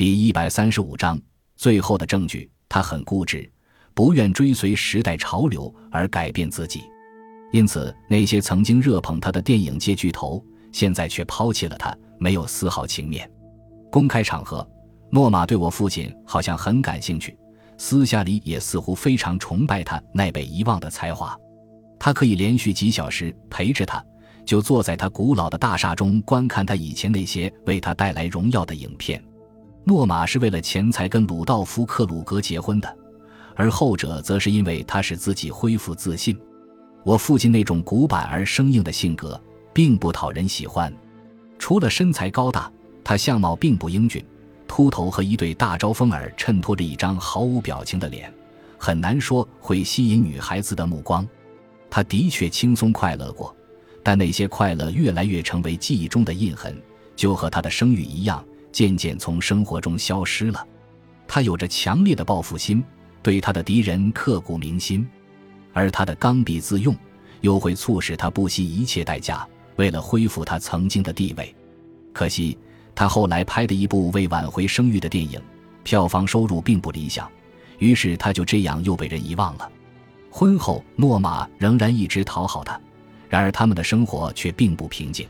第一百三十五章最后的证据。他很固执，不愿追随时代潮流而改变自己，因此那些曾经热捧他的电影界巨头，现在却抛弃了他，没有丝毫情面。公开场合，诺玛对我父亲好像很感兴趣，私下里也似乎非常崇拜他那被遗忘的才华。他可以连续几小时陪着他，就坐在他古老的大厦中观看他以前那些为他带来荣耀的影片。诺玛是为了钱财跟鲁道夫·克鲁格结婚的，而后者则是因为他使自己恢复自信。我父亲那种古板而生硬的性格并不讨人喜欢，除了身材高大，他相貌并不英俊，秃头和一对大招风耳衬托着一张毫无表情的脸，很难说会吸引女孩子的目光。他的确轻松快乐过，但那些快乐越来越成为记忆中的印痕，就和他的声誉一样。渐渐从生活中消失了。他有着强烈的报复心，对他的敌人刻骨铭心，而他的刚愎自用又会促使他不惜一切代价，为了恢复他曾经的地位。可惜，他后来拍的一部为挽回声誉的电影，票房收入并不理想，于是他就这样又被人遗忘了。婚后，诺玛仍然一直讨好他，然而他们的生活却并不平静。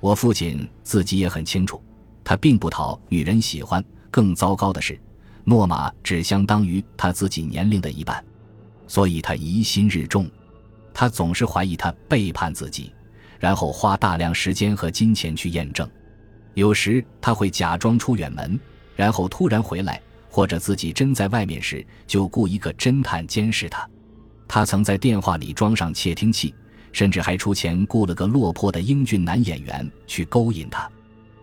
我父亲自己也很清楚。他并不讨女人喜欢，更糟糕的是，诺玛只相当于他自己年龄的一半，所以他疑心日重。他总是怀疑他背叛自己，然后花大量时间和金钱去验证。有时他会假装出远门，然后突然回来，或者自己真在外面时，就雇一个侦探监视他。他曾在电话里装上窃听器，甚至还出钱雇了个落魄的英俊男演员去勾引他，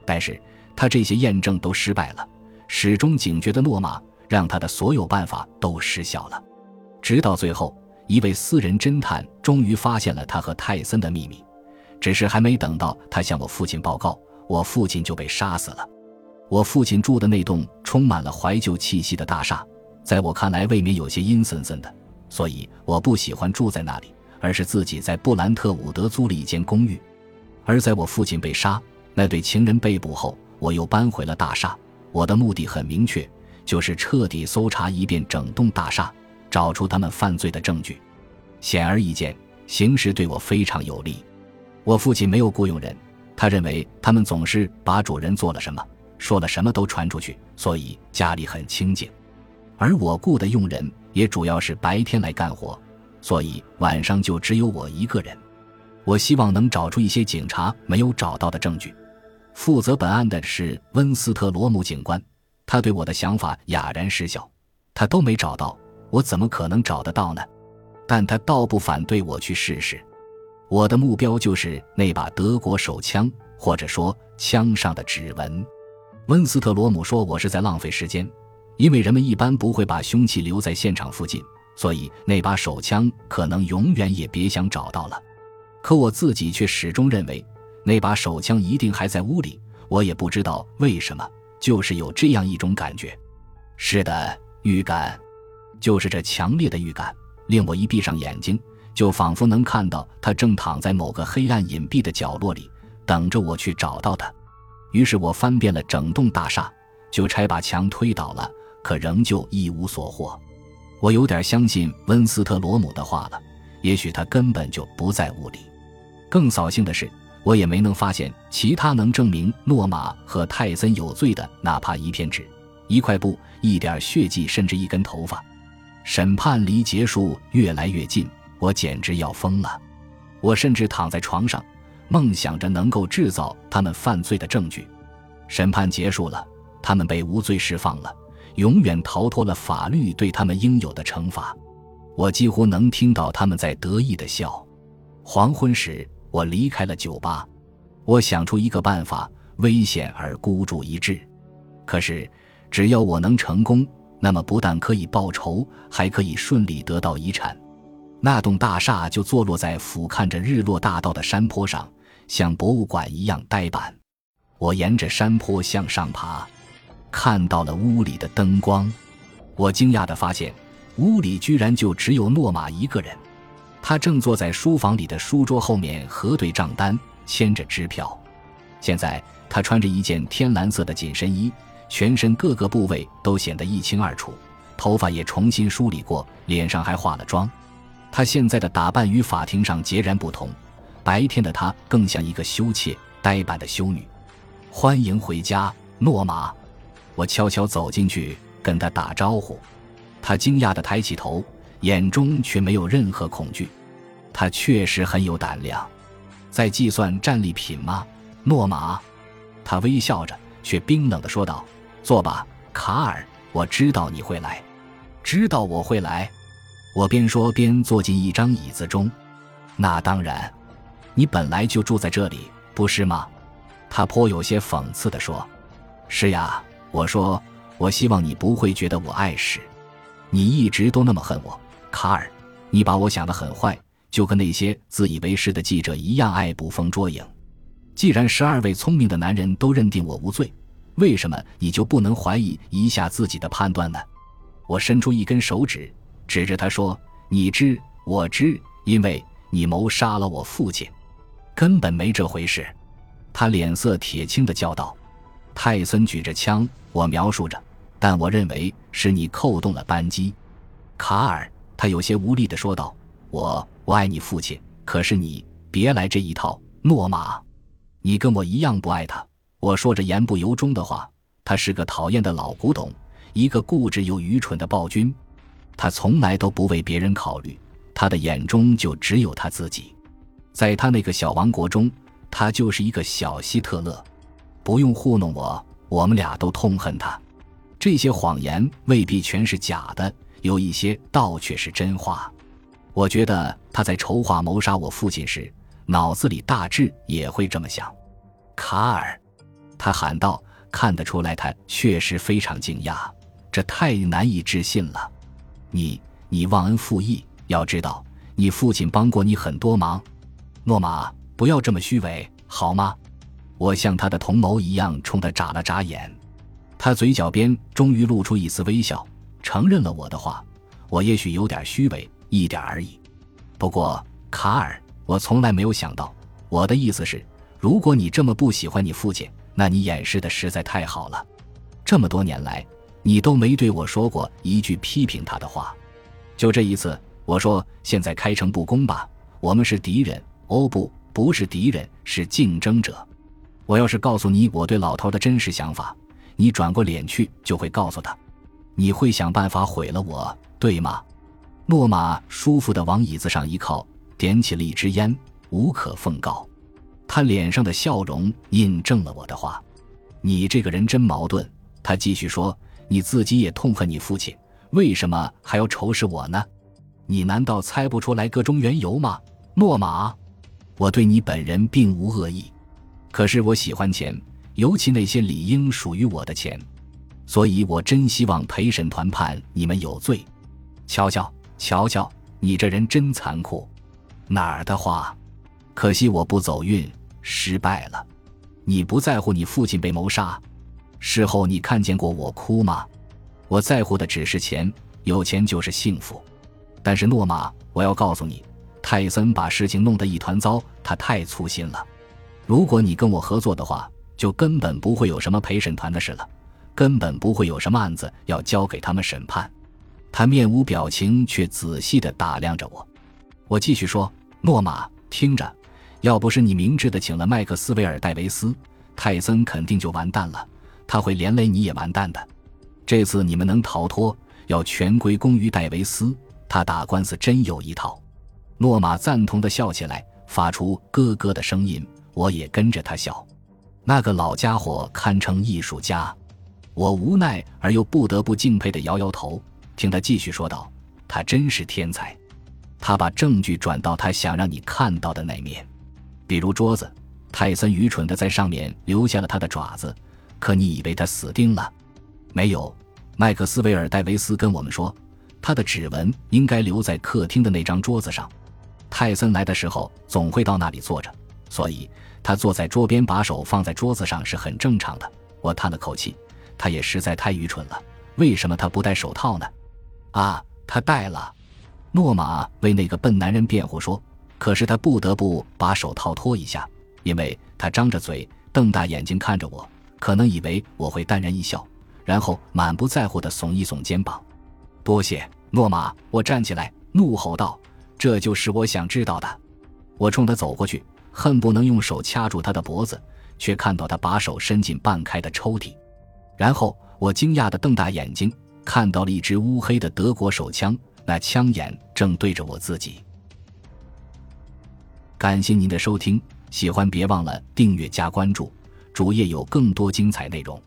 但是。他这些验证都失败了，始终警觉的诺玛让他的所有办法都失效了。直到最后，一位私人侦探终于发现了他和泰森的秘密，只是还没等到他向我父亲报告，我父亲就被杀死了。我父亲住的那栋充满了怀旧气息的大厦，在我看来未免有些阴森森的，所以我不喜欢住在那里，而是自己在布兰特伍德租了一间公寓。而在我父亲被杀，那对情人被捕后。我又搬回了大厦，我的目的很明确，就是彻底搜查一遍整栋大厦，找出他们犯罪的证据。显而易见，形势对我非常有利。我父亲没有雇佣人，他认为他们总是把主人做了什么、说了什么都传出去，所以家里很清静。而我雇的佣人也主要是白天来干活，所以晚上就只有我一个人。我希望能找出一些警察没有找到的证据。负责本案的是温斯特罗姆警官，他对我的想法哑然失笑。他都没找到，我怎么可能找得到呢？但他倒不反对我去试试。我的目标就是那把德国手枪，或者说枪上的指纹。温斯特罗姆说我是在浪费时间，因为人们一般不会把凶器留在现场附近，所以那把手枪可能永远也别想找到了。可我自己却始终认为。那把手枪一定还在屋里，我也不知道为什么，就是有这样一种感觉。是的，预感，就是这强烈的预感，令我一闭上眼睛，就仿佛能看到他正躺在某个黑暗隐蔽的角落里，等着我去找到他。于是我翻遍了整栋大厦，就差把墙推倒了，可仍旧一无所获。我有点相信温斯特罗姆的话了，也许他根本就不在屋里。更扫兴的是。我也没能发现其他能证明诺玛和泰森有罪的，哪怕一片纸、一块布、一点血迹，甚至一根头发。审判离结束越来越近，我简直要疯了。我甚至躺在床上，梦想着能够制造他们犯罪的证据。审判结束了，他们被无罪释放了，永远逃脱了法律对他们应有的惩罚。我几乎能听到他们在得意的笑。黄昏时。我离开了酒吧，我想出一个办法，危险而孤注一掷。可是，只要我能成功，那么不但可以报仇，还可以顺利得到遗产。那栋大厦就坐落在俯瞰着日落大道的山坡上，像博物馆一样呆板。我沿着山坡向上爬，看到了屋里的灯光。我惊讶地发现，屋里居然就只有诺玛一个人。他正坐在书房里的书桌后面核对账单，签着支票。现在他穿着一件天蓝色的紧身衣，全身各个部位都显得一清二楚，头发也重新梳理过，脸上还化了妆。他现在的打扮与法庭上截然不同，白天的他更像一个羞怯、呆板的修女。欢迎回家，诺玛。我悄悄走进去跟他打招呼，他惊讶地抬起头，眼中却没有任何恐惧。他确实很有胆量，在计算战利品吗，诺玛？他微笑着，却冰冷地说道。坐吧，卡尔。我知道你会来，知道我会来。我边说边坐进一张椅子中。那当然，你本来就住在这里，不是吗？他颇有些讽刺地说：“是呀。”我说：“我希望你不会觉得我碍事。你一直都那么恨我，卡尔。你把我想得很坏，就跟那些自以为是的记者一样，爱捕风捉影。既然十二位聪明的男人都认定我无罪。”为什么你就不能怀疑一下自己的判断呢？我伸出一根手指，指着他说：“你知，我知，因为你谋杀了我父亲，根本没这回事。”他脸色铁青的叫道。泰森举着枪，我描述着，但我认为是你扣动了扳机，卡尔。他有些无力的说道：“我，我爱你父亲，可是你别来这一套，诺玛，你跟我一样不爱他。”我说着言不由衷的话，他是个讨厌的老古董，一个固执又愚蠢的暴君。他从来都不为别人考虑，他的眼中就只有他自己。在他那个小王国中，他就是一个小希特勒。不用糊弄我，我们俩都痛恨他。这些谎言未必全是假的，有一些倒却是真话。我觉得他在筹划谋杀我父亲时，脑子里大致也会这么想。卡尔。他喊道：“看得出来，他确实非常惊讶，这太难以置信了。你，你忘恩负义，要知道，你父亲帮过你很多忙。诺玛，不要这么虚伪，好吗？”我像他的同谋一样，冲他眨了眨眼。他嘴角边终于露出一丝微笑，承认了我的话。我也许有点虚伪，一点而已。不过，卡尔，我从来没有想到。我的意思是，如果你这么不喜欢你父亲，那你掩饰的实在太好了，这么多年来，你都没对我说过一句批评他的话，就这一次，我说现在开诚布公吧，我们是敌人，哦不，不是敌人，是竞争者。我要是告诉你我对老头的真实想法，你转过脸去就会告诉他，你会想办法毁了我，对吗？诺玛舒服的往椅子上一靠，点起了一支烟，无可奉告。他脸上的笑容印证了我的话。你这个人真矛盾。他继续说：“你自己也痛恨你父亲，为什么还要仇视我呢？你难道猜不出来个中缘由吗？”诺玛，我对你本人并无恶意，可是我喜欢钱，尤其那些理应属于我的钱，所以我真希望陪审团判你们有罪。瞧瞧，瞧瞧，你这人真残酷。哪儿的话？可惜我不走运，失败了。你不在乎你父亲被谋杀，事后你看见过我哭吗？我在乎的只是钱，有钱就是幸福。但是诺玛，我要告诉你，泰森把事情弄得一团糟，他太粗心了。如果你跟我合作的话，就根本不会有什么陪审团的事了，根本不会有什么案子要交给他们审判。他面无表情，却仔细地打量着我。我继续说，诺玛，听着。要不是你明智的请了麦克斯韦尔·戴维斯，泰森肯定就完蛋了。他会连累你也完蛋的。这次你们能逃脱，要全归功于戴维斯。他打官司真有一套。诺玛赞同的笑起来，发出咯咯的声音。我也跟着他笑。那个老家伙堪称艺术家。我无奈而又不得不敬佩的摇摇头，听他继续说道：“他真是天才。他把证据转到他想让你看到的那面。”比如桌子，泰森愚蠢的在上面留下了他的爪子，可你以为他死定了？没有，麦克斯韦尔·戴维斯跟我们说，他的指纹应该留在客厅的那张桌子上。泰森来的时候总会到那里坐着，所以他坐在桌边，把手放在桌子上是很正常的。我叹了口气，他也实在太愚蠢了。为什么他不戴手套呢？啊，他戴了。诺玛为那个笨男人辩护说。可是他不得不把手套脱一下，因为他张着嘴，瞪大眼睛看着我，可能以为我会淡然一笑。然后满不在乎地耸一耸肩膀。多谢，诺玛。我站起来，怒吼道：“这就是我想知道的。”我冲他走过去，恨不能用手掐住他的脖子，却看到他把手伸进半开的抽屉。然后我惊讶地瞪大眼睛，看到了一支乌黑的德国手枪，那枪眼正对着我自己。感谢您的收听，喜欢别忘了订阅加关注，主页有更多精彩内容。